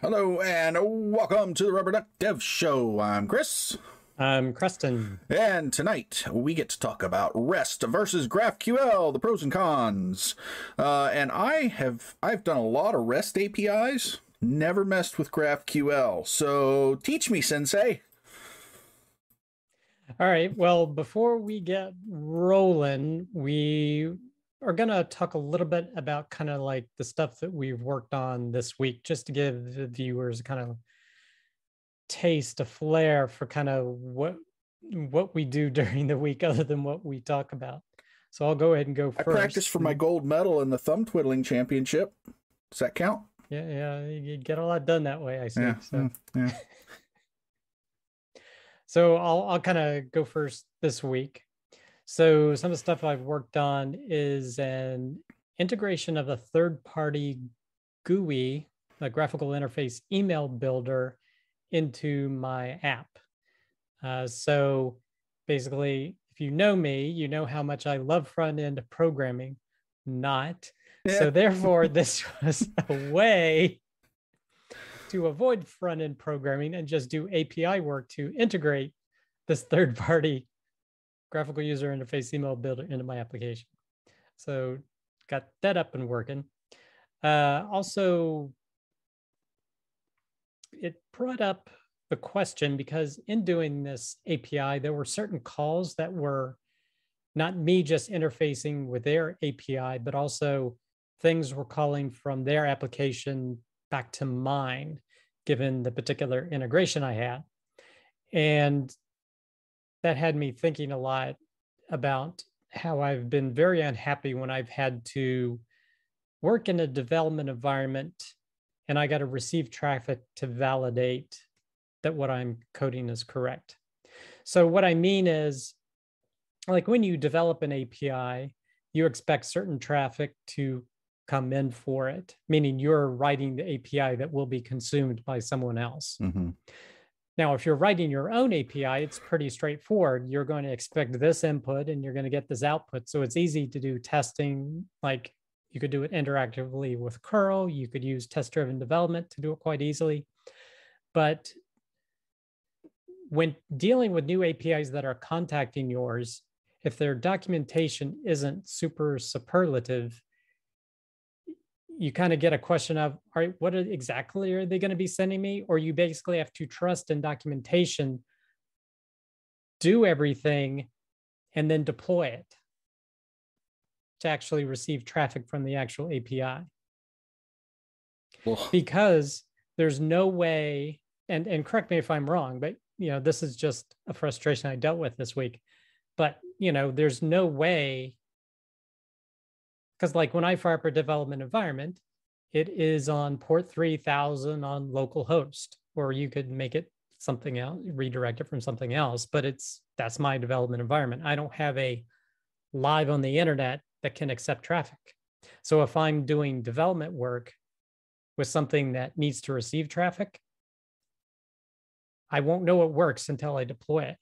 Hello and welcome to the Rubber Duck Dev Show. I'm Chris. I'm Creston. And tonight we get to talk about REST versus GraphQL, the pros and cons. Uh, and I have I've done a lot of REST APIs, never messed with GraphQL. So teach me, Sensei. All right. Well, before we get rolling, we are going to talk a little bit about kind of like the stuff that we've worked on this week, just to give the viewers a kind of taste, a flair for kind of what what we do during the week, other than what we talk about. So I'll go ahead and go first. I practiced for my gold medal in the thumb twiddling championship. Does that count? Yeah, yeah, you get a lot done that way. I see. Yeah, so. Mm, yeah. so I'll I'll kind of go first this week. So some of the stuff I've worked on is an integration of a third-party GUI, a graphical interface email builder, into my app. Uh, so basically, if you know me, you know how much I love front-end programming. Not. Yeah. So therefore, this was a way to avoid front-end programming and just do API work to integrate this third-party graphical user interface email builder into my application. So got that up and working. Uh, also, it brought up the question because in doing this API, there were certain calls that were not me just interfacing with their API, but also things were calling from their application back to mine, given the particular integration I had. And that had me thinking a lot about how I've been very unhappy when I've had to work in a development environment and I got to receive traffic to validate that what I'm coding is correct. So, what I mean is, like when you develop an API, you expect certain traffic to come in for it, meaning you're writing the API that will be consumed by someone else. Mm-hmm. Now, if you're writing your own API, it's pretty straightforward. You're going to expect this input and you're going to get this output. So it's easy to do testing. Like you could do it interactively with curl. You could use test driven development to do it quite easily. But when dealing with new APIs that are contacting yours, if their documentation isn't super superlative, you kind of get a question of all right what are, exactly are they going to be sending me? Or you basically have to trust in documentation do everything and then deploy it to actually receive traffic from the actual api because there's no way and and correct me if i'm wrong but you know this is just a frustration i dealt with this week but you know there's no way because like when I fire up a development environment, it is on port 3000 on localhost, or you could make it something else, redirect it from something else, but it's that's my development environment. I don't have a live on the internet that can accept traffic. So if I'm doing development work with something that needs to receive traffic, I won't know it works until I deploy it.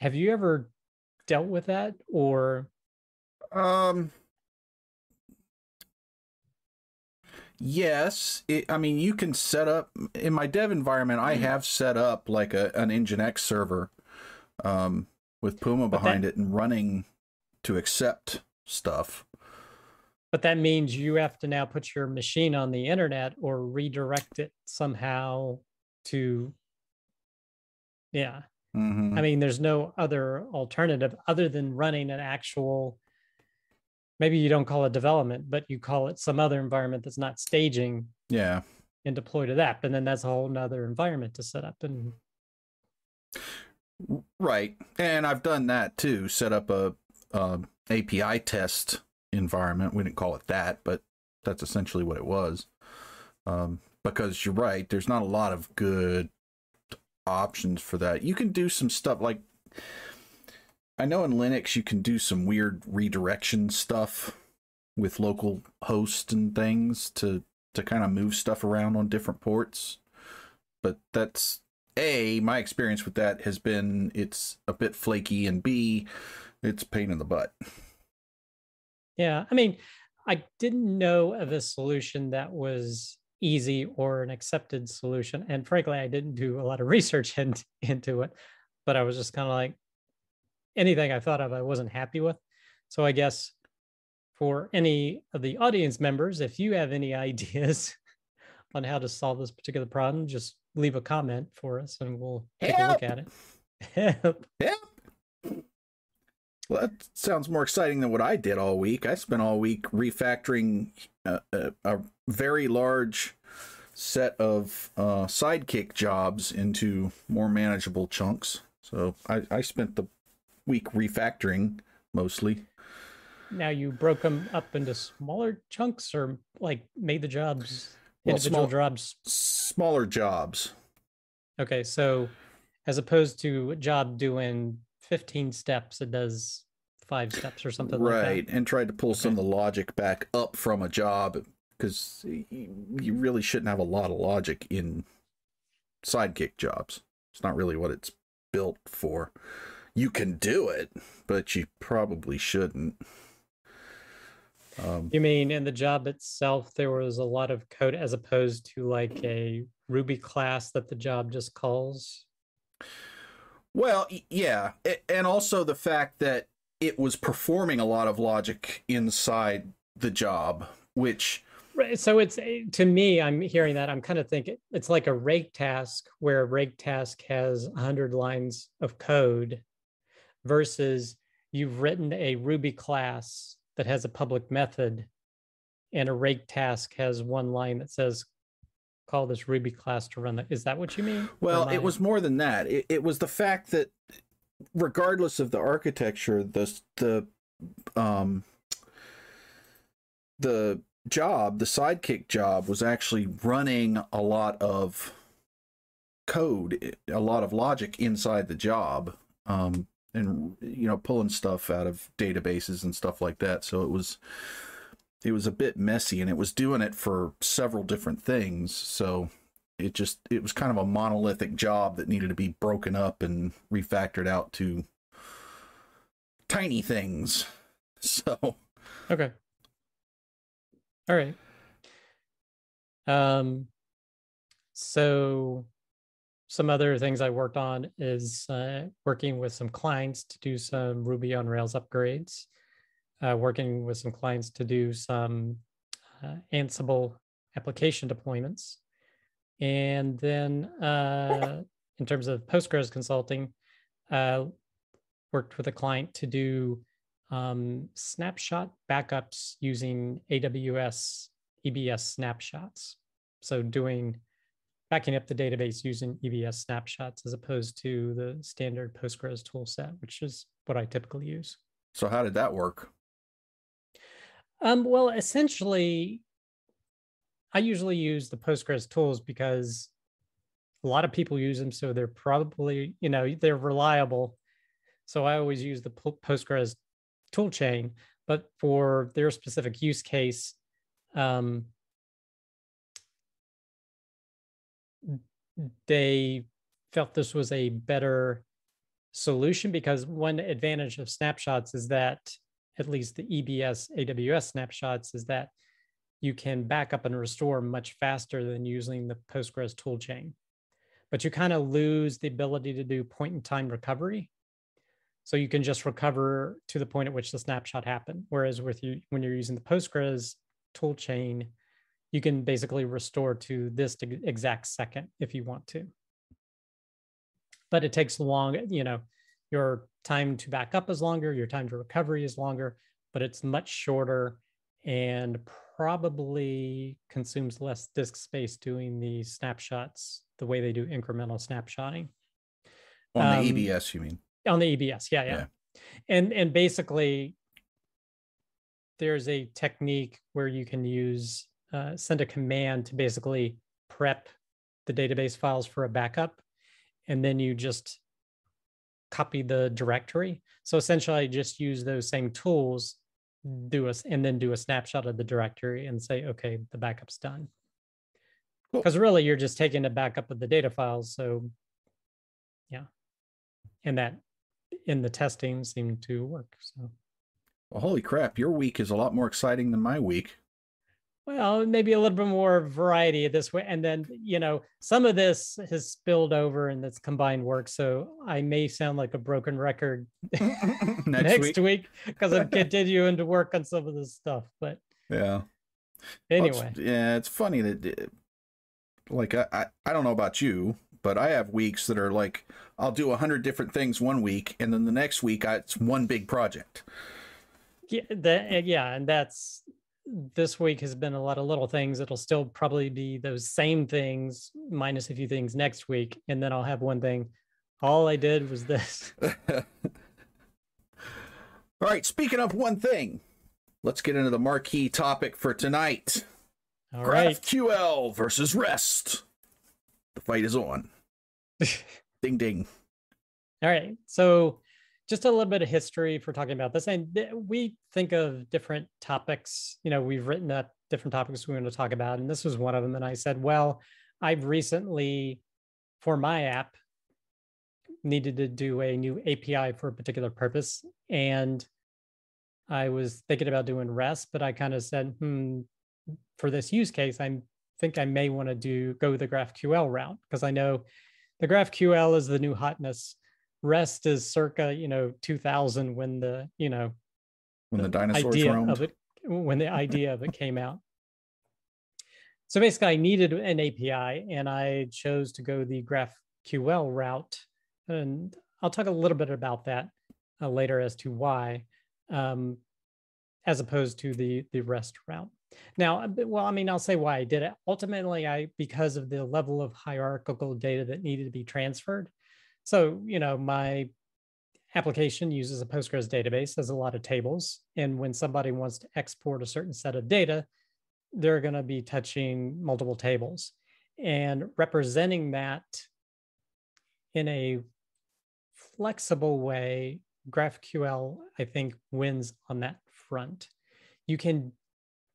Have you ever dealt with that or um. Yes, it, I mean you can set up in my dev environment. I mm-hmm. have set up like a an Nginx server, um, with Puma behind that, it and running to accept stuff. But that means you have to now put your machine on the internet or redirect it somehow to. Yeah, mm-hmm. I mean, there's no other alternative other than running an actual maybe you don't call it development, but you call it some other environment that's not staging. Yeah. And deploy to that. But then that's a whole nother environment to set up and right. And I've done that too. Set up a, a API test environment. We didn't call it that, but that's essentially what it was. Um, because you're right, there's not a lot of good options for that. You can do some stuff like I know in Linux you can do some weird redirection stuff with local hosts and things to to kind of move stuff around on different ports. But that's A, my experience with that has been it's a bit flaky and B, it's pain in the butt. Yeah, I mean, I didn't know of a solution that was easy or an accepted solution. And frankly, I didn't do a lot of research in, into it, but I was just kind of like anything I thought of, I wasn't happy with. So I guess for any of the audience members, if you have any ideas on how to solve this particular problem, just leave a comment for us and we'll take Help. a look at it. Help. Help. Well, that sounds more exciting than what I did all week. I spent all week refactoring a, a, a very large set of uh, Sidekiq jobs into more manageable chunks. So I, I spent the week refactoring mostly. Now you broke them up into smaller chunks, or like made the jobs well, individual small, jobs smaller jobs. Okay, so as opposed to a job doing 15 steps, it does five steps or something like that. right, like and tried to pull okay. some of the logic back up from a job because you really shouldn't have a lot of logic in Sidekiq jobs. It's not really what it's built for. You can do it, but you probably shouldn't. Um, you mean in the job itself, there was a lot of code as opposed to like a Ruby class that the job just calls? Well, yeah. And also the fact that it was performing a lot of logic inside the job, which. Right. So it's to me, I'm hearing that. I'm kind of thinking it's like a rake task where a rake task has 100 lines of code versus you've written a Ruby class that has a public method and a rake task has one line that says call this ruby class to run that. Is that what you mean? Well it was more than that. It, it was the fact that regardless of the architecture the the um the job the Sidekiq job was actually running a lot of code a lot of logic inside the job um and you know pulling stuff out of databases and stuff like that. So it was it was a bit messy and it was doing it for several different things. So it just it was kind of a monolithic job that needed to be broken up and refactored out to tiny things. So okay. All right. Um so some other things I worked on is uh, working with some clients to do some Ruby on Rails upgrades, uh, working with some clients to do some uh, Ansible application deployments. And then uh, in terms of Postgres consulting, uh, worked with a client to do um, snapshot backups using AWS EBS snapshots. So doing backing up the database using EBS snapshots as opposed to the standard Postgres toolset, which is what I typically use. So how did that work? Um, well, essentially, I usually use the Postgres tools because a lot of people use them, so they're probably you know they're reliable. So I always use the Postgres toolchain, but for their specific use case, um, they felt this was a better solution because one advantage of snapshots is that at least the EBS AWS snapshots is that you can back up and restore much faster than using the Postgres toolchain. But you kind of lose the ability to do point in time recovery. So you can just recover to the point at which the snapshot happened. Whereas with you, when you're using the Postgres toolchain, you can basically restore to this exact second if you want to. But it takes long, you know, your time to back up is longer, your time to recovery is longer, but it's much shorter and probably consumes less disk space doing the snapshots the way they do incremental snapshotting. On um, the EBS, you mean? On the EBS, yeah, yeah. yeah. And and basically there's a technique where you can use uh, send a command to basically prep the database files for a backup. And then you just copy the directory. So essentially, I just use those same tools, do a, and then do a snapshot of the directory and say, okay, the backup's done. Because cool. really, you're just taking a backup of the data files. So, yeah. And that in the testing seemed to work. So, well, holy crap, your week is a lot more exciting than my week. Well, maybe a little bit more variety this way. And then, you know, some of this has spilled over and it's combined work. So I may sound like a broken record next, next, week because I'm continuing to work on some of this stuff. But yeah. Anyway. Well, it's, yeah, it's funny that uh, like I, I, I don't know about you, but I have weeks that are like I'll do a hundred different things one week, and then the next week I, it's one big project. Yeah, that, uh, yeah, and that's this week has been a lot of little things. It'll still probably be those same things minus a few things next week. And then I'll have one thing. All I did was this. All right. Speaking of one thing, let's get into the marquee topic for tonight. All right. GraphQL versus REST. The fight is on. ding, ding. All right. So just a little bit of history for talking about this. And we think of different topics. You know, we've written up different topics we want to talk about, and this was one of them. And I said, well, I've recently, for my app, needed to do a new API for a particular purpose. And I was thinking about doing REST, but I kind of said, hmm, for this use case, I think I may want to do go the GraphQL route because I know the GraphQL is the new hotness rest is circa you know 2000 when the you know when the, the dinosaurs idea roamed. of it when the idea of it came out. So basically i needed an api and i chose to go the graphql route and i'll talk a little bit about that uh, later as to why um, as opposed to the the rest route. Now well i mean i'll say why i did it. Ultimately i because of the level of hierarchical data that needed to be transferred so, you know, my application uses a Postgres database, has a lot of tables. And when somebody wants to export a certain set of data, they're going to be touching multiple tables and representing that in a flexible way. GraphQL, I think, wins on that front. You can,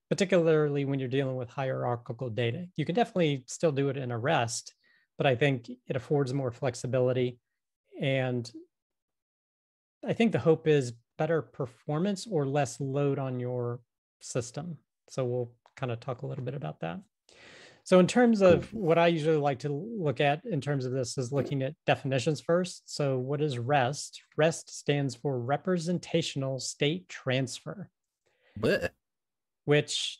particularly when you're dealing with hierarchical data, you can definitely still do it in a REST, but I think it affords more flexibility. And I think the hope is better performance or less load on your system. So we'll kind of talk a little bit about that. So in terms of what I usually like to look at in terms of this is looking at definitions first. So what is REST? REST stands for representational state transfer. Blech. Which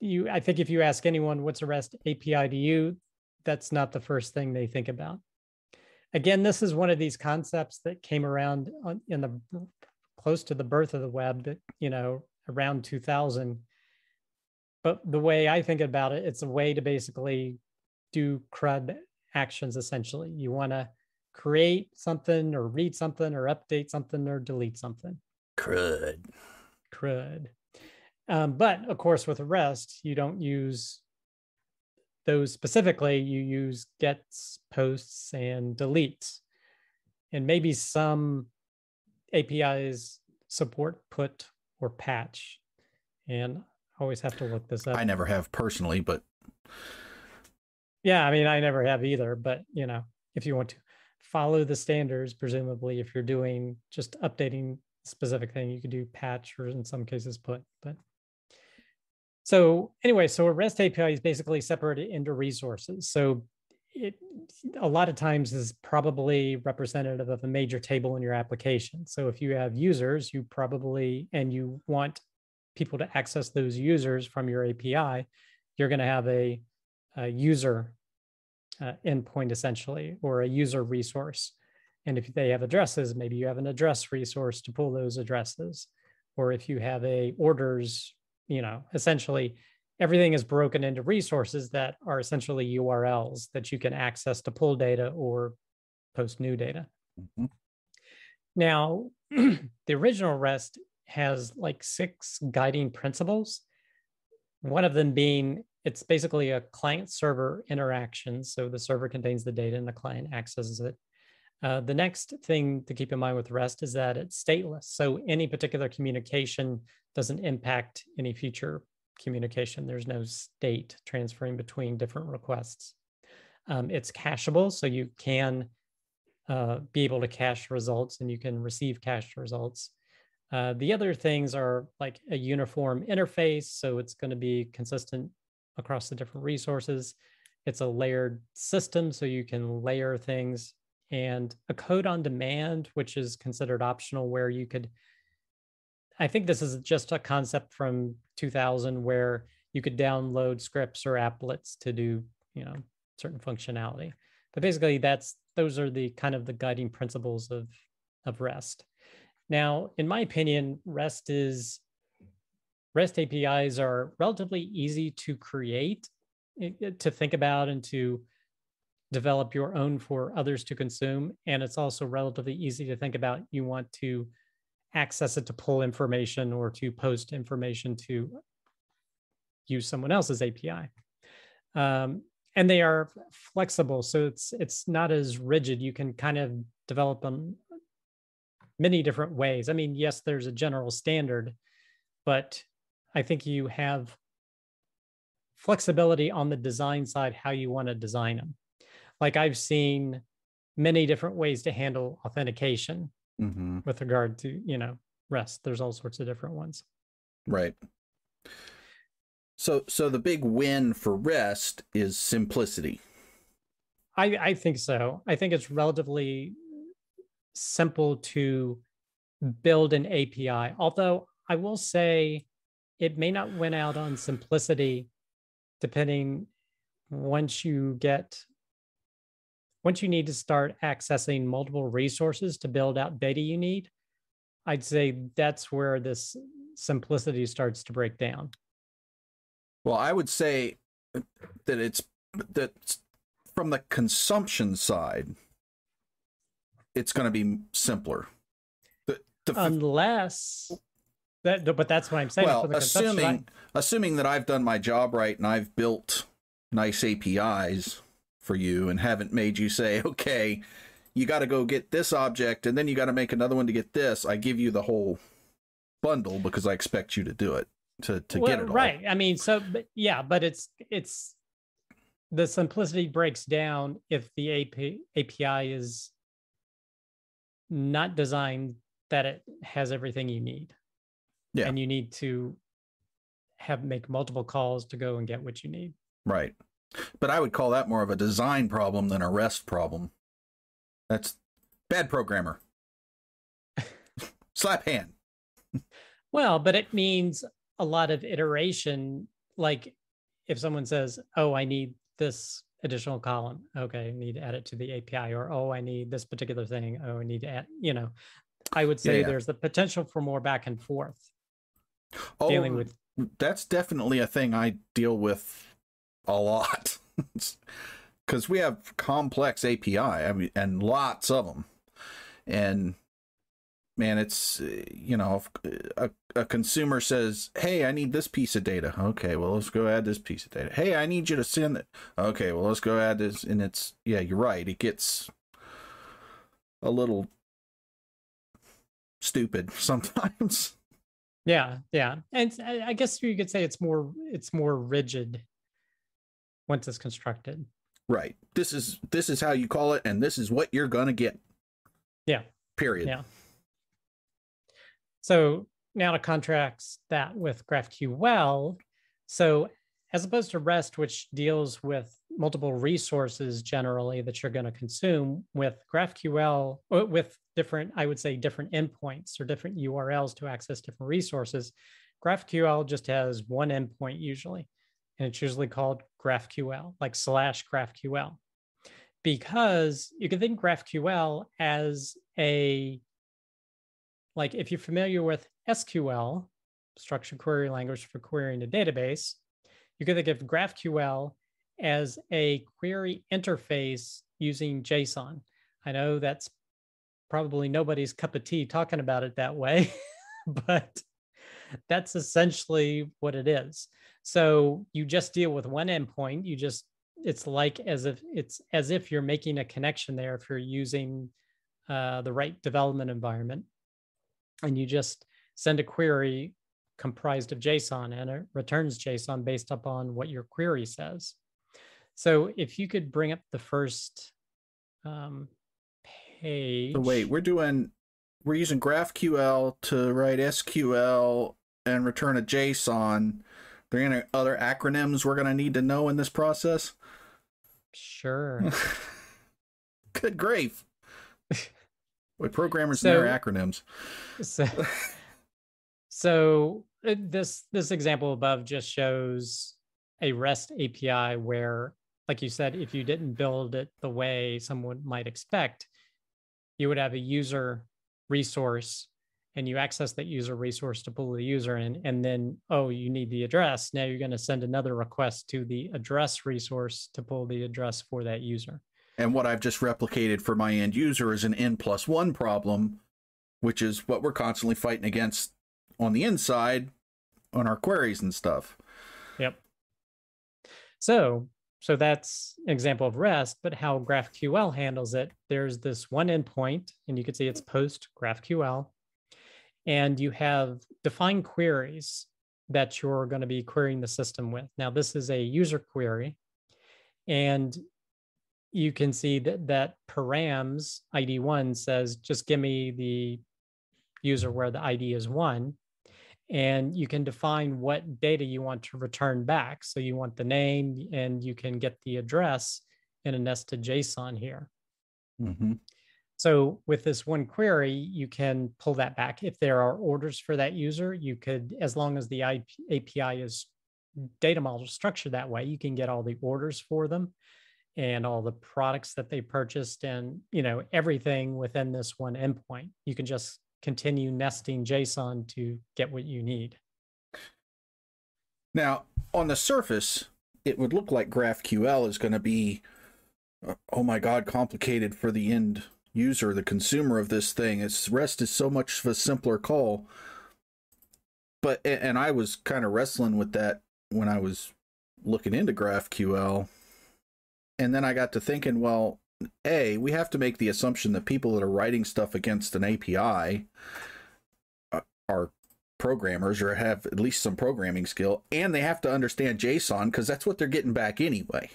you I think if you ask anyone what's a REST API to you, that's not the first thing they think about. Again, this is one of these concepts that came around in the close to the birth of the web, that, you know, around 2000. But the way I think about it, it's a way to basically do CRUD actions essentially. You want to create something or read something or update something or delete something. CRUD. CRUD. Um, but of course, with the REST, you don't use those specifically, you use gets, posts, and deletes. And maybe some APIs support put or patch. And I always have to look this up. I never have personally, but yeah, I mean, I never have either. But you know, if you want to follow the standards, presumably, if you're doing just updating specific thing, you could do patch or in some cases put. But so anyway, so a REST API is basically separated into resources. So it a lot of times is probably representative of a major table in your application. So if you have users, you probably and you want people to access those users from your API, you're going to have a, a user uh, endpoint essentially, or a user resource. And if they have addresses, maybe you have an address resource to pull those addresses. Or if you have a orders you know, essentially everything is broken into resources that are essentially URLs that you can access to pull data or post new data. Mm-hmm. Now, the original REST has like six guiding principles. One of them being it's basically a client server interaction. So the server contains the data and the client accesses it. Uh, the next thing to keep in mind with REST is that it's stateless. So any particular communication doesn't impact any future communication. There's no state transferring between different requests. Um, it's cacheable, so you can uh, be able to cache results and you can receive cached results. Uh, the other things are like a uniform interface, so it's going to be consistent across the different resources. It's a layered system, so you can layer things, and a code on demand, which is considered optional, where you could. I think this is just a concept from 2000 where you could download scripts or applets to do, you know, certain functionality. But basically, that's those are the kind of the guiding principles of of REST. Now, in my opinion, REST is REST APIs are relatively easy to create, eh, to think about, and to develop your own for others to consume. And it's also relatively easy to think about. You want to access it to pull information or to post information to use someone else's API. Um, and they are flexible, so it's it's not as rigid. You can kind of develop them many different ways. I mean, yes, there's a general standard, but I think you have flexibility on the design side, how you want to design them. Like I've seen many different ways to handle authentication mm-hmm. with regard to, you know, REST. There's all sorts of different ones. Right. So so the big win for REST is simplicity. I, I think so. I think it's relatively simple to build an API. Although I will say it may not win out on simplicity depending once you get once you need to start accessing multiple resources to build out data you need i'd say that's where this simplicity starts to break down well i would say that it's that from the consumption side it's going to be simpler. The, the, Unless that, but that's what I'm saying. Well, assuming assuming that I've done my job right and I've built nice APIs for you and haven't made you say, okay, you got to go get this object and then you got to make another one to get this. I give you the whole bundle because I expect you to do it to to well, get it all. Right. I mean, so but yeah, but it's it's the simplicity breaks down if the AP, API is not designed that it has everything you need. Yeah. And you need to have make multiple calls to go and get what you need. Right. But I would call that more of a design problem than a REST problem. That's bad programmer. Slap hand. well, but it means a lot of iteration. Like if someone says, Oh, I need this additional column. Okay, I need to add it to the API, or oh, I need this particular thing. Oh, I need to add, you know, I would say yeah, yeah. there's the potential for more back and forth. Oh, dealing with that's definitely a thing I deal with a lot. Because we have complex API, I mean, and lots of them. And man, it's you know, uh, a, a consumer says, "Hey, I need this piece of data." Okay, well, let's go add this piece of data. Hey, I need you to send it. Okay, well, let's go add this, and it's yeah, you're right. It gets a little stupid sometimes. Yeah, yeah, and uh, I guess you could say it's more it's more rigid once it's constructed. Right. This is this is how you call it, and this is what you're gonna get. Yeah. Period. Yeah. So now to contrast that with GraphQL. So as opposed to REST, which deals with multiple resources generally that you're going to consume, with GraphQL, uh, with different, I would say, different endpoints or different URLs to access different resources, GraphQL just has one endpoint usually, and it's usually called GraphQL, like slash GraphQL, because you can think GraphQL as a like if you're familiar with SQL, structured query language for querying a database, you could think of GraphQL as a query interface using JSON. I know that's probably nobody's cup of tea talking about it that way, but that's essentially what it is. So you just deal with one endpoint. You just it's like as if it's as if you're making a connection there if you're using uh, the right development environment and you just send a query comprised of JSON and it returns JSON based upon what your query says. So if you could bring up the first um, page. So wait, we're doing we're using GraphQL to write SQL and return a JSON. Are there any other acronyms we're going to need to know in this process? Sure. Good grief. With programmers so, and their acronyms. So, so uh, this this example above just shows a REST API where, like you said, if you didn't build it the way someone might expect, you would have a user resource and you access that user resource to pull the user in and then oh you need the address. Now you're going to send another request to the address resource to pull the address for that user. And what i've just replicated for my end user is an n plus one problem which is what we're constantly fighting against on the inside on our queries and stuff. Yep. So so that's an example of REST, but how GraphQL handles it, there's this one endpoint, and you can see it's post GraphQL and you have defined queries that you're going to be querying the system with. Now, this is a user query, and you can see that, that params ID1 says, just give me the user where the ID is one. And you can define what data you want to return back. So you want the name and you can get the address in a nested JSON here. Mm-hmm. So with this one query, you can pull that back. If there are orders for that user, you could, as long as the API is data model structured that way, you can get all the orders for them and all the products that they purchased and you know everything within this one endpoint. You can just continue nesting JSON to get what you need. Now, on the surface, it would look like GraphQL is going to be, uh, oh my God, complicated for the end user, the consumer of this thing. It's REST is so much of a simpler call. But and I was kind of wrestling with that when I was looking into GraphQL. And then I got to thinking, well, A, we have to make the assumption that people that are writing stuff against an API uh, are programmers or have at least some programming skill, and they have to understand JSON because that's what they're getting back anyway.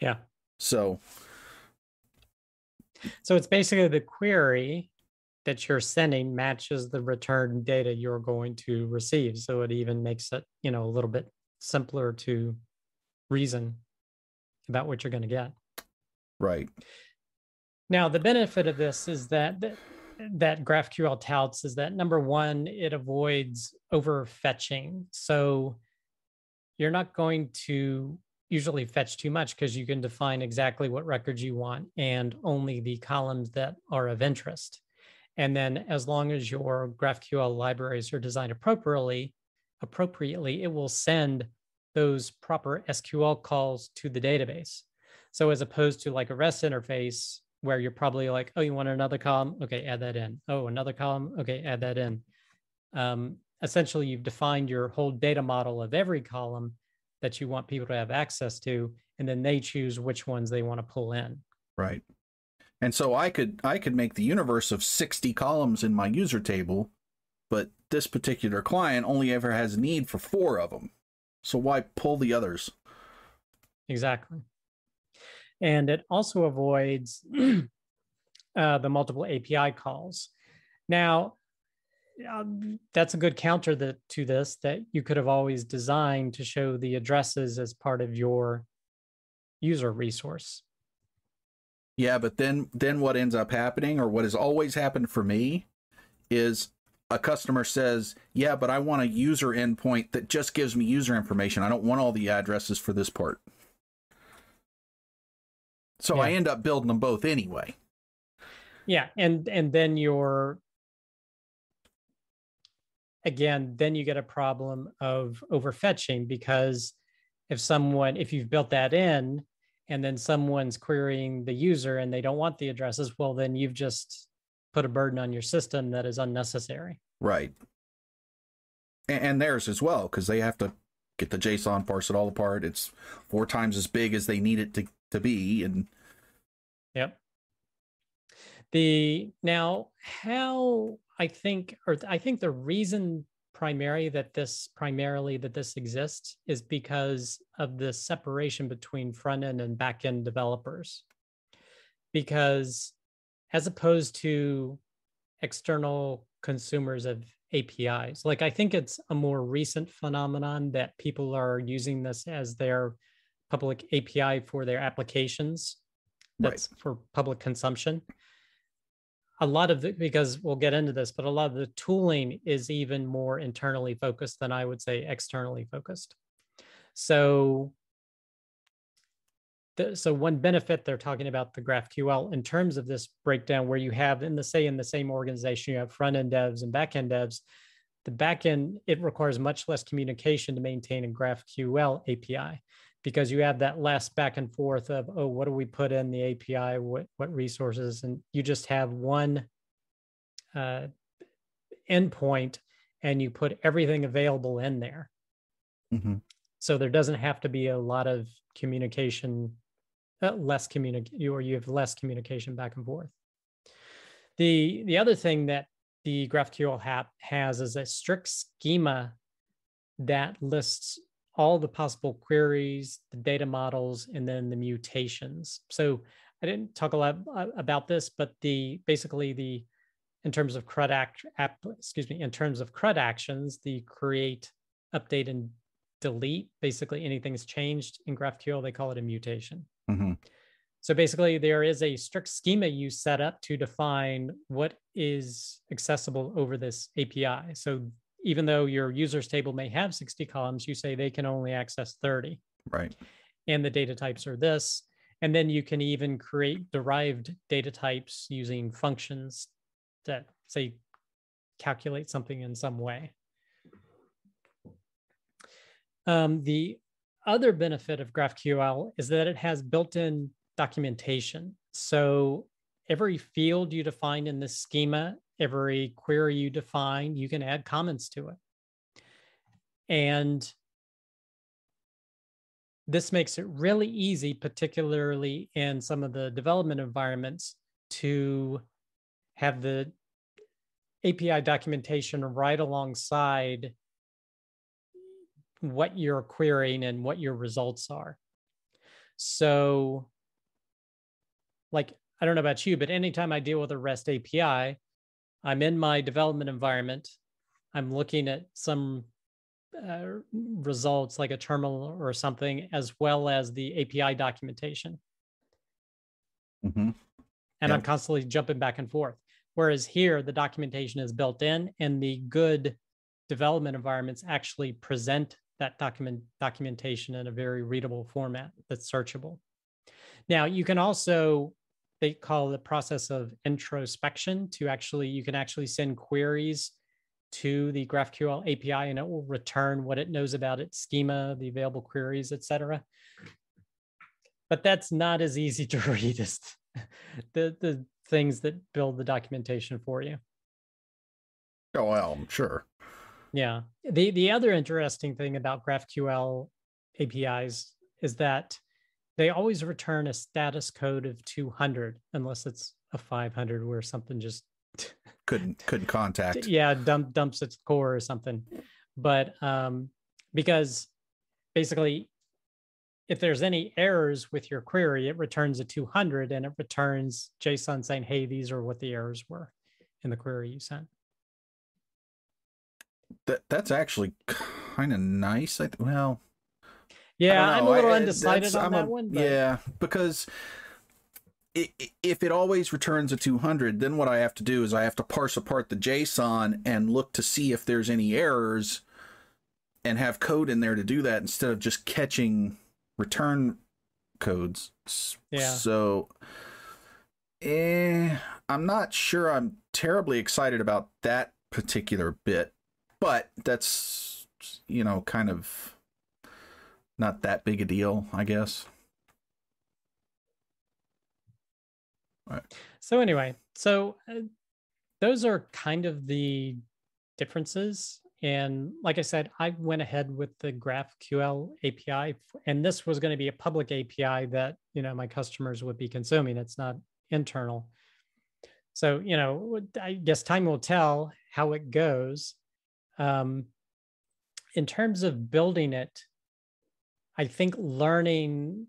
Yeah. So so it's basically the query that you're sending matches the return data you're going to receive. So it even makes it, you know, a little bit simpler to reason about what you're going to get. Right. Now, the benefit of this is that that GraphQL touts is that number one, it avoids overfetching. So you're not going to usually fetch too much because you can define exactly what records you want and only the columns that are of interest. And then as long as your GraphQL libraries are designed appropriately, appropriately, it will send those proper SQL calls to the database. So as opposed to like a REST interface where you're probably like, oh, you want another column? Okay, add that in. Oh, another column? Okay, add that in. Um, essentially, you've defined your whole data model of every column that you want people to have access to and then they choose which ones they want to pull in. Right. And so i could i could make the universe of 60 columns in my user table but this particular client only ever has need for four of them. So why pull the others? Exactly. And it also avoids uh, the multiple api calls. Now um, that's a good counter that, to this that you could have always designed to show the addresses as part of your user resource. Yeah, but then then what ends up happening or what has always happened for me is a customer says, "Yeah, but I want a user endpoint that just gives me user information. I don't want all the addresses for this part." So yeah. I end up building them both anyway. Yeah, and and then your again, then you get a problem of overfetching because if someone, if you've built that in and then someone's querying the user and they don't want the addresses, well, then you've just put a burden on your system that is unnecessary. Right. And, theirs as well, because they have to get the JSON, parse it all apart. It's four times as big as they need it to, to be. And yep. The now how I think, or I think the reason primary that this primarily that this exists is because of the separation between front end and back end developers. Because as opposed to external consumers of APIs. Like I think it's a more recent phenomenon that people are using this as their public API for their applications. That's right. for public consumption. A lot of the, because we'll get into this, but a lot of the tooling is even more internally focused than I would say externally focused. So the, so one benefit they're talking about the GraphQL in terms of this breakdown where you have in the say in the same organization you have front end devs and back end devs. The back end it requires much less communication to maintain a GraphQL API because you have that less back and forth of oh what do we put in the API what what resources and you just have one uh, endpoint and you put everything available in there. Mm-hmm. So there doesn't have to be a lot of communication uh, less communicate or you have less communication back and forth. The the other thing that the GraphQL app has is a strict schema that lists all the possible queries, the data models, and then the mutations. So I didn't talk a lot about this, but the basically the in terms of CRUD act, app, excuse me, in terms of CRUD actions, the create, update, and delete, basically anything's changed in GraphQL, they call it a mutation. Mm-hmm. So basically, there is a strict schema you set up to define what is accessible over this API. So even though your users table may have 60 columns, you say they can only access 30. Right. And the data types are this. And then you can even create derived data types using functions that say calculate something in some way. Um, the other benefit of GraphQL is that it has built-in documentation. So every field you define in this schema, every query you define, you can add comments to it. And this makes it really easy, particularly in some of the development environments, to have the API documentation right alongside what you're querying and what your results are. So, like, I don't know about you, but anytime I deal with a REST API, I'm in my development environment. I'm looking at some uh, results like a terminal or something, as well as the API documentation. Mm-hmm. And I'm constantly jumping back and forth. Whereas here, the documentation is built in, and the good development environments actually present that document documentation in a very readable format that's searchable. Now you can also they call the process of introspection to actually you can actually send queries to the GraphQL API and it will return what it knows about its schema, the available queries, etc. But that's not as easy to read as the the things that build the documentation for you. Oh well, I'm sure. Yeah. The the other interesting thing about GraphQL APIs is that they always return a status code of 200 unless it's a 500 where something just couldn't couldn't contact. Yeah, dump, dumps its core or something. But um because basically if there's any errors with your query, it returns a 200 and it returns JSON saying, hey, these are what the errors were in the query you sent that that's actually kind of nice. I th- well, yeah, I'm a little I, undecided on I'm that a, one. But... Yeah, because if it always returns a 200, then what I have to do is I have to parse apart the JSON and look to see if there's any errors, and have code in there to do that instead of just catching return codes. Yeah. So, eh, I'm not sure. I'm terribly excited about that particular bit but that's you know kind of not that big a deal, I guess. Right. So anyway, so uh, those are kind of the differences. And like I said, I went ahead with the GraphQL API, and this was going to be a public API that you know my customers would be consuming. It's not internal. So you know, I guess time will tell how it goes um, in terms of building it, I think learning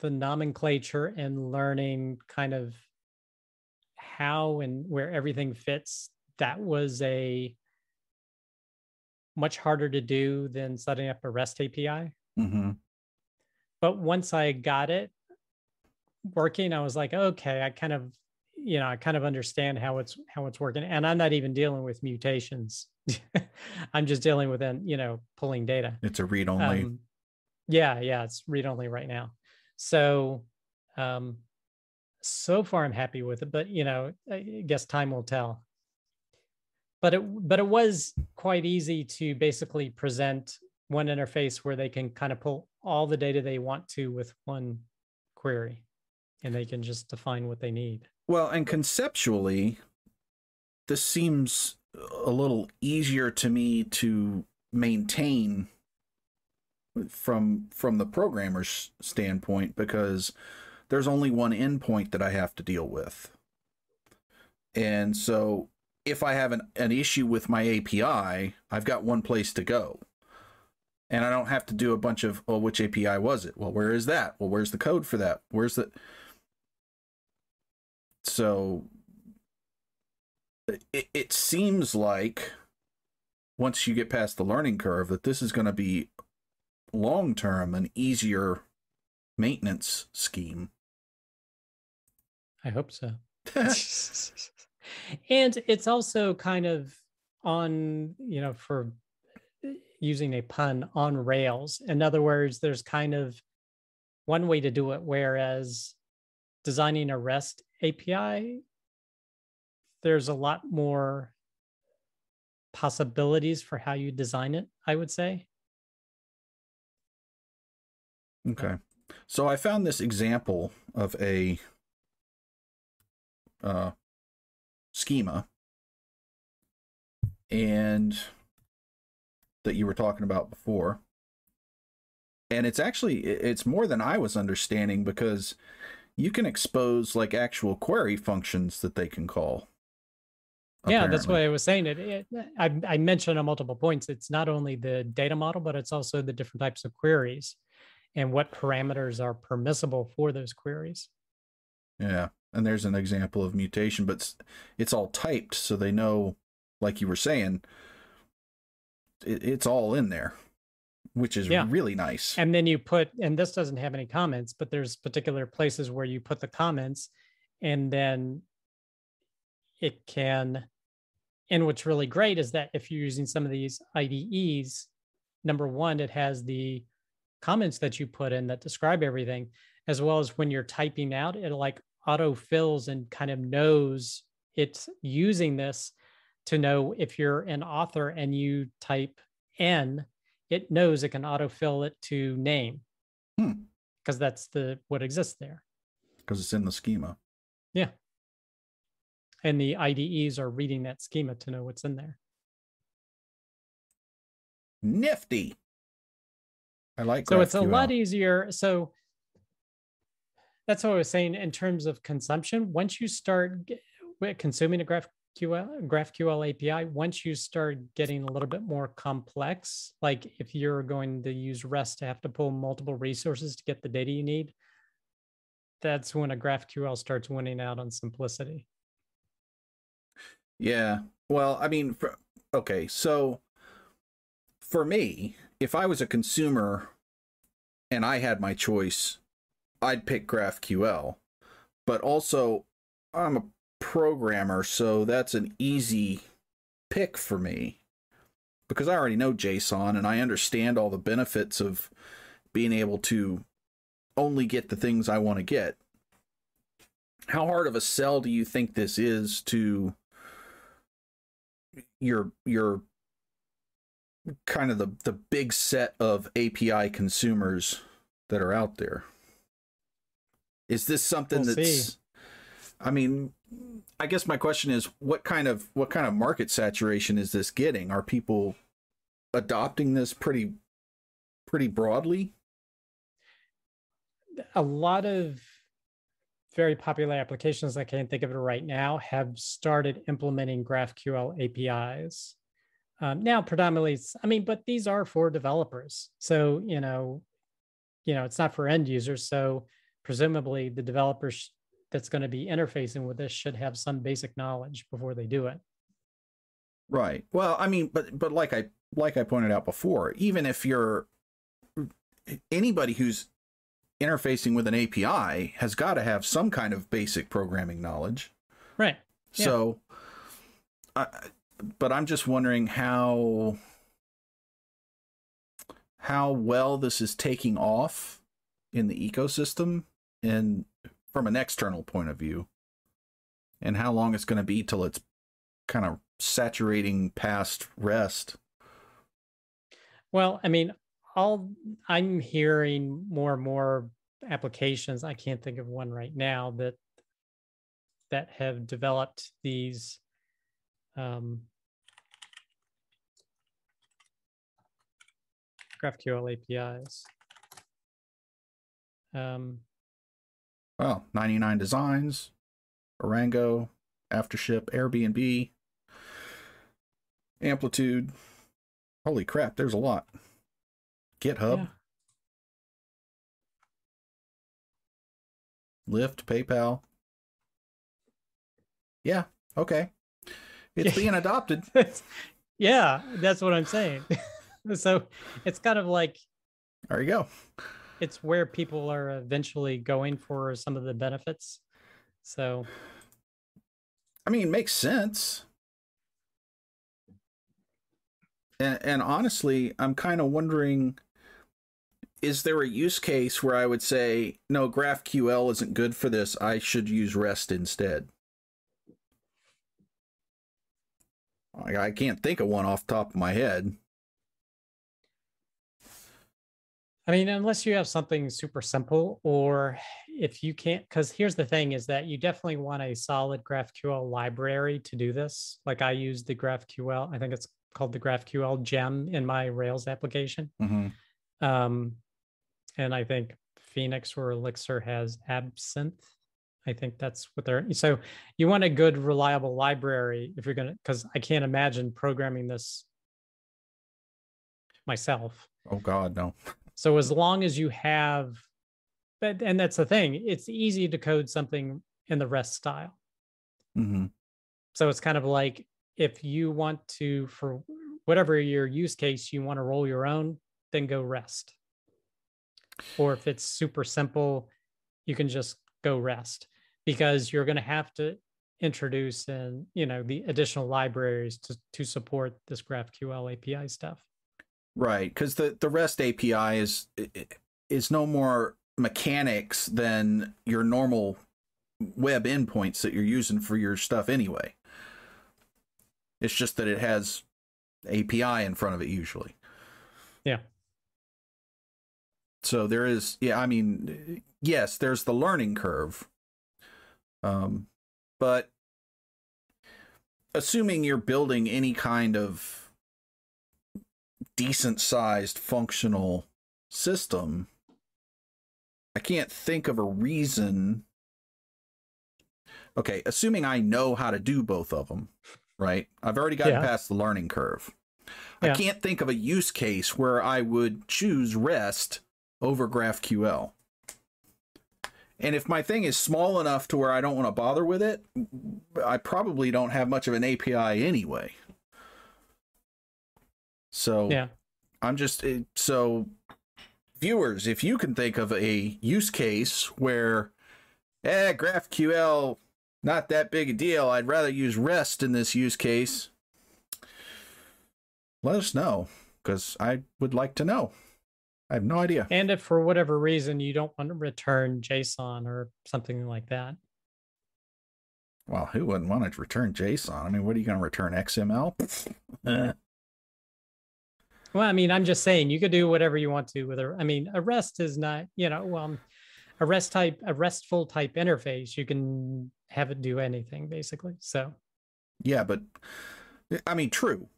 the nomenclature and learning kind of how and where everything fits, that was a much harder to do than setting up a REST API. Mm-hmm. But once I got it working, I was like, okay, I kind of, you know, I kind of understand how it's how it's working. And I'm not even dealing with mutations. I'm just dealing with, you know, pulling data. It's a read only. Um, yeah, yeah, it's read only right now. So, um, so far I'm happy with it, but you know, I guess time will tell but it but it was quite easy to basically present one interface where they can kind of pull all the data they want to with one query and they can just define what they need well and conceptually this seems a little easier to me to maintain from from the programmer's standpoint because there's only one endpoint that I have to deal with. And so if I have an, an issue with my API, I've got one place to go. And I don't have to do a bunch of, oh, which API was it? Well, where is that? Well, where's the code for that? Where's the. So it, it seems like once you get past the learning curve that this is going to be long term an easier maintenance scheme. I hope so. and it's also kind of on you know for using a pun on rails in other words there's kind of one way to do it whereas designing a rest api there's a lot more possibilities for how you design it i would say okay. So i found this example of a uh, schema and that you were talking about before. And it's actually it's more than i was understanding because you can expose like actual query functions that they can call yeah that's why i was saying it, it I, I mentioned on multiple points. It's not only the data model but it's also the different types of queries and what parameters are permissible for those queries yeah and there's an example of mutation, but it's, all typed so they know, like you were saying, it, it's all in there, which is yeah. really nice. And then you put, and this doesn't have any comments, but there's particular places where you put the comments, and then it can. And what's really great is that if you're using some of these IDEs, number one, it has the comments that you put in that describe everything, as well as when you're typing out, it like auto fills and kind of knows it's using this to know if you're an author and you type N, it knows it can autofill it to name because hmm. that's the what exists there. Because it's in the schema. Yeah. And the IDEs are reading that schema to know what's in there. Nifty. I like so GraphQL. it's a lot uh, easier. So that's what I was saying in terms of consumption. Once you start consuming a GraphQL, GraphQL API, once you start getting a little bit more complex, like if you're going to use REST to have to pull multiple resources to get the data you need, that's when a GraphQL starts winning out on simplicity. Yeah. Well, I mean, for, okay. So for me, if I was a consumer and I had my choice I'd pick GraphQL. But also, I'm a programmer, so that's an easy pick for me because I already know JSON and I understand all the benefits of being able to only get the things I want to get. How hard of a sell do you think this is to your your kind of the the big set of API consumers that are out there? Is this something we'll that's see. I mean, I guess my question is what kind of what kind of market saturation is this getting? Are people adopting this pretty pretty broadly? A lot of very popular applications I can't think of it right now have started implementing GraphQL APIs. Um, now, predominantly, I mean, but these are for developers. So you know, you know, it's not for end users. So presumably the developers that's going to be interfacing with this should have some basic knowledge before they do it. Right. Well, I mean, but but like I like I pointed out before, even if you're anybody who's interfacing with an API has got to have some kind of basic programming knowledge. Right. Yeah. So, I, but I'm just wondering how how well this is taking off in the ecosystem and from an external point of view and how long it's going to be till it's kind of saturating past rest. Well i mean all i'm hearing more and more applications i can't think of one right now that that have developed these um, GraphQL APIs. Um, well, 99 Designs, Orango, Aftership, Airbnb, Amplitude. Holy crap, there's a lot. GitHub. Yeah. Lyft, PayPal. Yeah, okay. It's being adopted. yeah, that's what I'm saying. so it's kind of like there you go. It's where people are eventually going for some of the benefits. So I mean, it makes sense. And and honestly, I'm kind of wondering is there a use case where I would say, no, GraphQL isn't good for this. I should use REST instead? I can't think of one off top of my head. I mean, unless you have something super simple, or if you can't, because here's the thing is that you definitely want a solid GraphQL library to do this. Like I use the GraphQL, I think it's called the GraphQL gem in my Rails application. Mm-hmm. Um, and I think Phoenix or Elixir has Absinthe. I think that's what they're so you want a good reliable library if you're gonna because I can't imagine programming this myself. Oh God, no. So as long as you have but and that's the thing, it's easy to code something in the REST style. Mm-hmm. So it's kind of like if you want to, for whatever your use case, you want to roll your own, then go REST. Or if it's super simple, you can just go REST because you're going to have to introduce and you know the additional libraries to, to support this GraphQL API stuff. Right, because the the REST API is is no more mechanics than your normal web endpoints that you're using for your stuff anyway. It's just that it has API in front of it usually. Yeah. So there is yeah, I mean yes, there's the learning curve um, but assuming you're building any kind of decent sized functional system, I can't think of a reason. Okay, assuming I know how to do both of them, right? I've already gotten yeah. past the learning curve. Yeah. I can't think of a use case where I would choose REST over GraphQL. And if my thing is small enough to where I don't want to bother with it, I probably don't have much of an API anyway. So yeah, I'm just eh, so viewers, if you can think of a use case where eh GraphQL not that big a deal, I'd rather use REST in this use case. Let us know because I would like to know. I have no idea. And if for whatever reason you don't want to return JSON or something like that. Well, who wouldn't want to return JSON? I mean, what are you going to return? XML? Well, I mean, I'm just saying you could do whatever you want to with a. I mean, a REST is not, you know, um, a REST type, a RESTful type interface. You can have it do anything basically. So. Yeah, but I mean, true.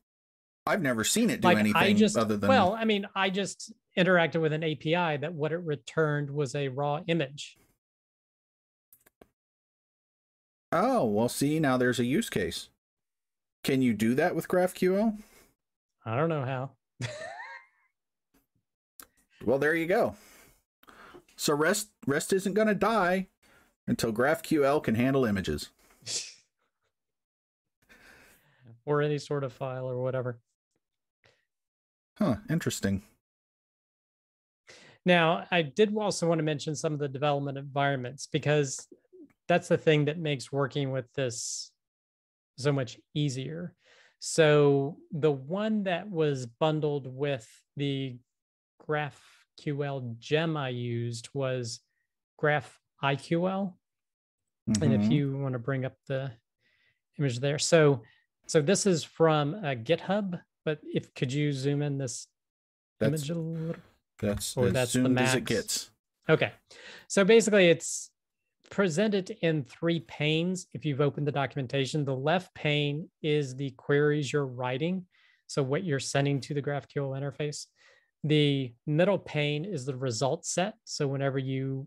I've never seen it do like anything just, other than. Well, I mean, I just interacted with an API that what it returned was a raw image. Oh, well, see, now there's a use case. Can you do that with GraphQL? I don't know how. well, there you go. So REST REST isn't going to die. until GraphQL can handle images. or any sort of file or whatever. Huh, interesting. Now, I did also want to mention some of the development environments because that's the thing that makes working with this so much easier. So, the one that was bundled with the GraphQL gem I used was Graph IQL. Mm-hmm. And if mm-hmm. you want to bring up the image there. So, so this is from uh, GitHub, but if could you zoom in this that's, image a little? That's or as that's soon as it gets. Okay, so basically it's presented in three panes. If you've opened the documentation, the left pane is the queries you're writing, so what you're sending to the GraphQL interface. The middle pane is the result set. So whenever you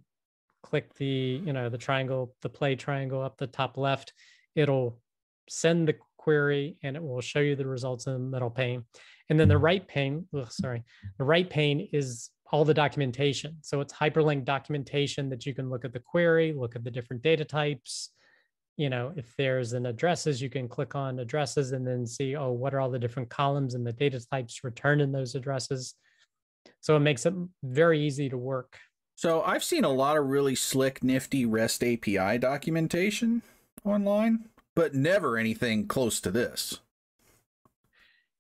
click the you know the triangle, the play triangle up the top left, it'll send the query and it will show you the results in the middle pane. And then the mm-hmm. right pane, ugh, sorry, the right pane is all the documentation. So it's hyperlinked documentation that you can look at the query, look at the different data types. You know, if there's an addresses, you can click on addresses and then see, oh, what are all the different columns and the data types returned in those addresses. So it makes it very easy to work. So I've seen a lot of really slick, nifty REST API documentation online but never anything close to this.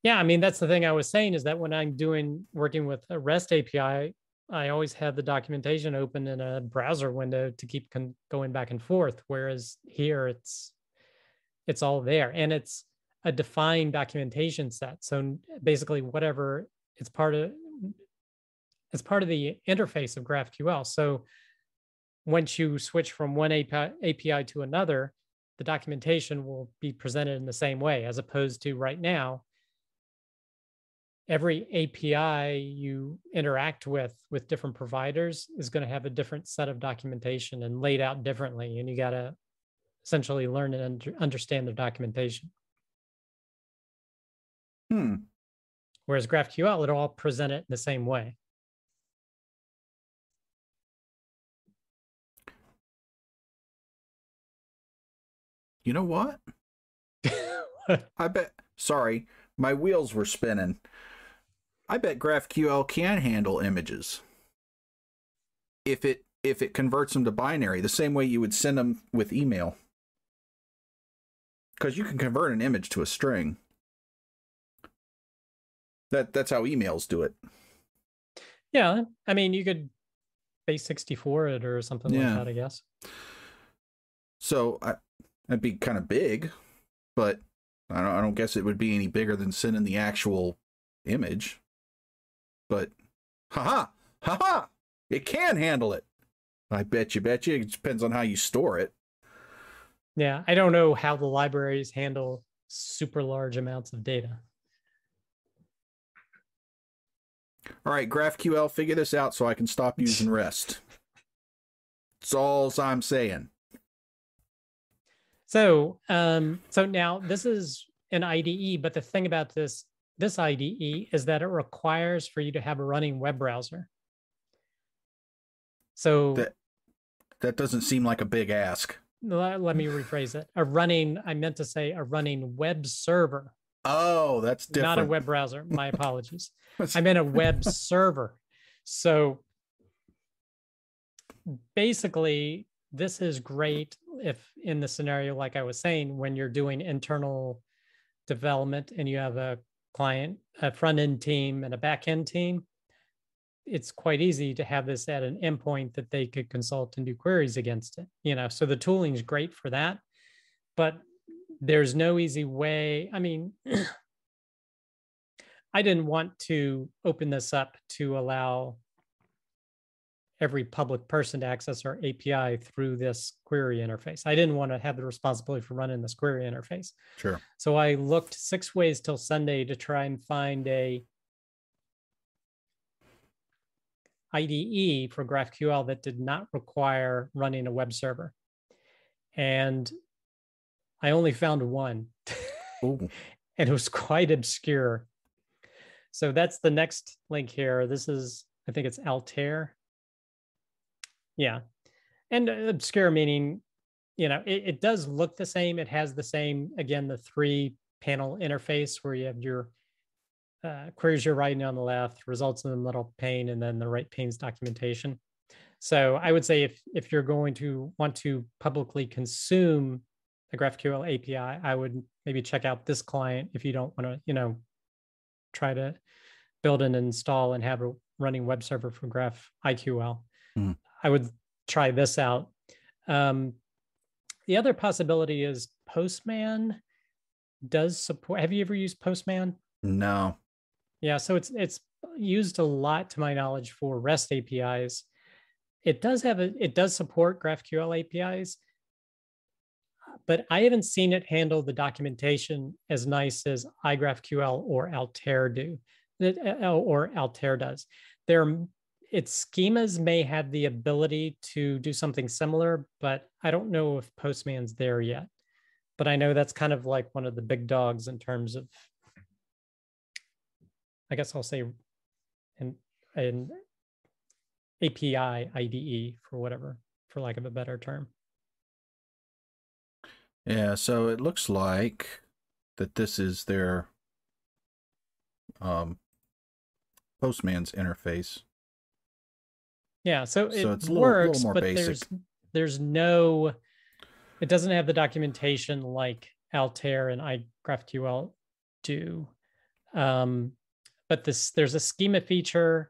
Yeah, I mean that's the thing I was saying is that when I'm doing working with a REST API, I always have the documentation open in a browser window to keep con- going back and forth. Whereas here, it's it's all there, and it's a defined documentation set. So basically, whatever it's part of, it's part of the interface of GraphQL. So once you switch from one API, API to another, the documentation will be presented in the same way, as opposed to right now, every API you interact with with different providers is going to have a different set of documentation and laid out differently. And you got to essentially learn and understand the documentation. Hmm. Whereas GraphQL, it'll all present it in the same way. You know what? I bet. Sorry, my wheels were spinning. I bet GraphQL can handle images. If it if it converts them to binary, the same way you would send them with email. Because you can convert an image to a string. That that's how emails do it. Yeah, I mean you could base 64 it or something yeah. like that, I guess. So I That'd be kind of big, but I don't, I don't guess it would be any bigger than sending the actual image. But, haha, haha, it can handle it. I bet you, bet you. It depends on how you store it. Yeah, I don't know how the libraries handle super large amounts of data. All right, GraphQL, figure this out so I can stop using REST. That's all I'm saying. So, um, so now this is an IDE, but the thing about this this IDE is that it requires for you to have a running web browser. So that that doesn't seem like a big ask. Let, let me rephrase it. A running, I meant to say a running web server. Oh, that's different. Not a web browser. My apologies. I meant a web server. So basically, this is great if in the scenario like i was saying when you're doing internal development and you have a client a front end team and a back end team it's quite easy to have this at an endpoint that they could consult and do queries against it you know? So the tooling is great for that but there's no easy way i mean i didn't want to open this up to allow every public person to access our API through this query interface. I didn't want to have the responsibility for running this query interface. Sure. So I looked six ways till Sunday to try and find a IDE for GraphQL that did not require running a web server. And I only found one. and it was quite obscure. So that's the next link here. This is, I think it's Altair yeah. and obscure meaning, you know, it, it does look the same. It has the same, again, the three panel interface where you have your uh, queries you're writing on the left, results in the middle pane, and then the right pane's documentation. So I would say if if you're going to want to publicly consume a GraphQL API, I would maybe check out this client if you don't want to, you know, try to build and install and have a running web server for GraphIQL. Mm. I would try this out. Um, the other possibility is Postman does support. Have you ever used Postman? No. Yeah, so it's it's used a lot to my knowledge for REST APIs. It does have a it does support GraphQL APIs, but I haven't seen it handle the documentation as nice as iGraphQL or Altair do, uh, or Altair does. There, its schemas may have the ability to do something similar, but I don't know if Postman's there yet. But I know that's kind of like one of the big dogs in terms of I guess I'll say an, an API IDE for whatever, for lack of a better term. Yeah, so it looks like that this is their um, Postman's interface. Yeah, so, so it it's little, works, little but basic. there's there's no, it doesn't have the documentation like Altair and iGraphQL do. Um, but this there's a schema feature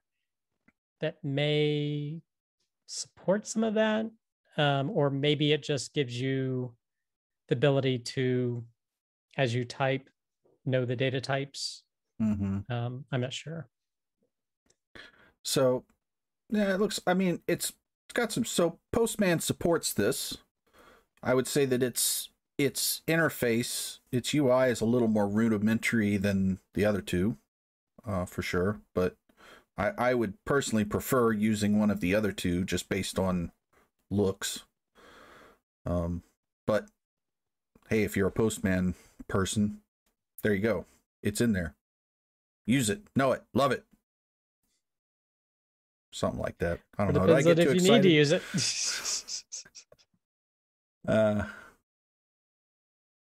that may support some of that um, or maybe it just gives you the ability to as you type know the data types mm-hmm. um, i'm not sure so yeah it looks i mean it's it's got some so postman supports this i would say that it's its interface its ui is a little more rudimentary than the other two uh, for sure. But I, I would personally prefer using one of the other two just based on looks. Um, but hey, if you're a postman person, there you go. It's in there. Use it, know it, love it. Something like that. I don't it know. Depends on if you excited? need to use it. uh,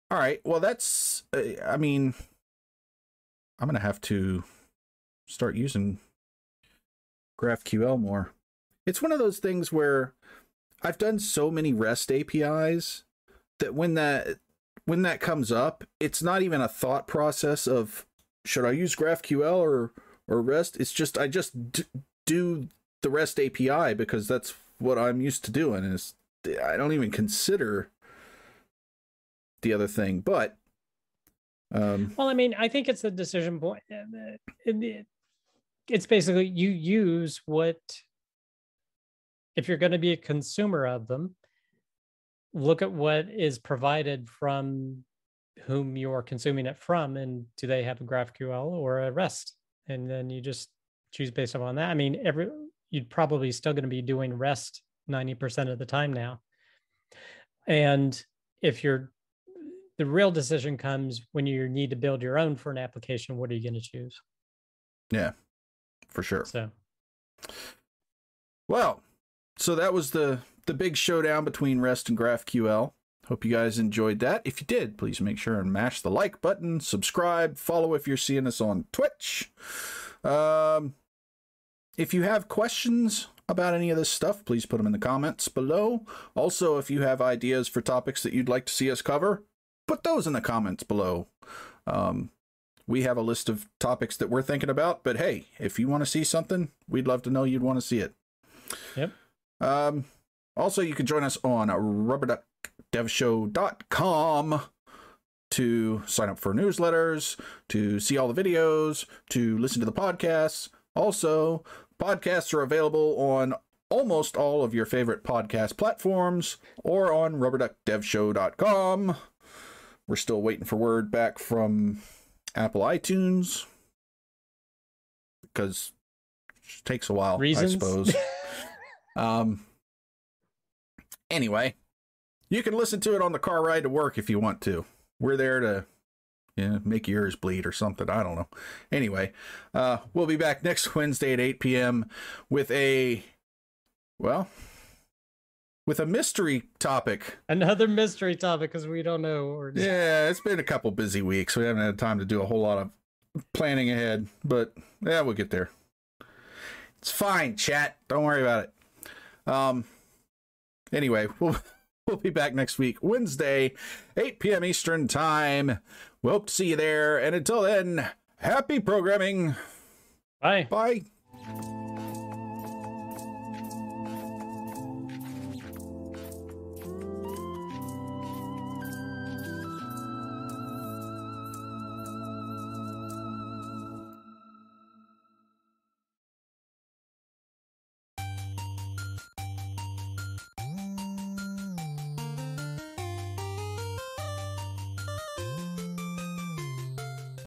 all right. Well, that's. Uh, I mean, I'm gonna have to start using GraphQL more. It's one of those things where I've done so many REST APIs that when that when that comes up, it's not even a thought process of should I use GraphQL or or REST. It's just I just d- do the REST API because that's what I'm used to doing. Is I don't even consider the other thing, but um, well, I mean, I think it's a decision point. Uh, it's basically you use what if you're going to be a consumer of them look at what is provided from whom you're consuming it from and do they have a graphql or a rest and then you just choose based upon that i mean every you'd probably still going to be doing rest 90% of the time now and if you're the real decision comes when you need to build your own for an application what are you going to choose yeah for sure. So, well, so that was the the big showdown between REST and GraphQL. Hope you guys enjoyed that. If you did, please make sure and mash the like button, subscribe, follow if you're seeing us on Twitch. Um, if you have questions about any of this stuff, please put them in the comments below. Also, if you have ideas for topics that you'd like to see us cover, put those in the comments below. Um, we have a list of topics that we're thinking about. But hey, if you want to see something, we'd love to know you'd want to see it. Yep. Um, also, you can join us on rubberduckdevshow.com to sign up for newsletters, to see all the videos, to listen to the podcasts. Also, podcasts are available on almost all of your favorite podcast platforms or on rubberduckdevshow.com. We're still waiting for word back from Apple iTunes because it takes a while, Reasons? I suppose. um. Anyway, you can listen to it on the car ride to work if you want to. We're there to know, make your ears bleed or something. I don't know. Anyway, uh, we'll be back next Wednesday at 8 p.m. with a, well, with a mystery topic. Another mystery topic because we don't know. Or... Yeah, it's been a couple busy weeks. We haven't had time to do a whole lot of planning ahead, but yeah, we'll get there. It's fine, chat. Don't worry about it. Um. Anyway, we'll we'll be back next week, Wednesday, 8 p.m. Eastern time. We'll see you there. And until then, happy programming. Bye. Bye.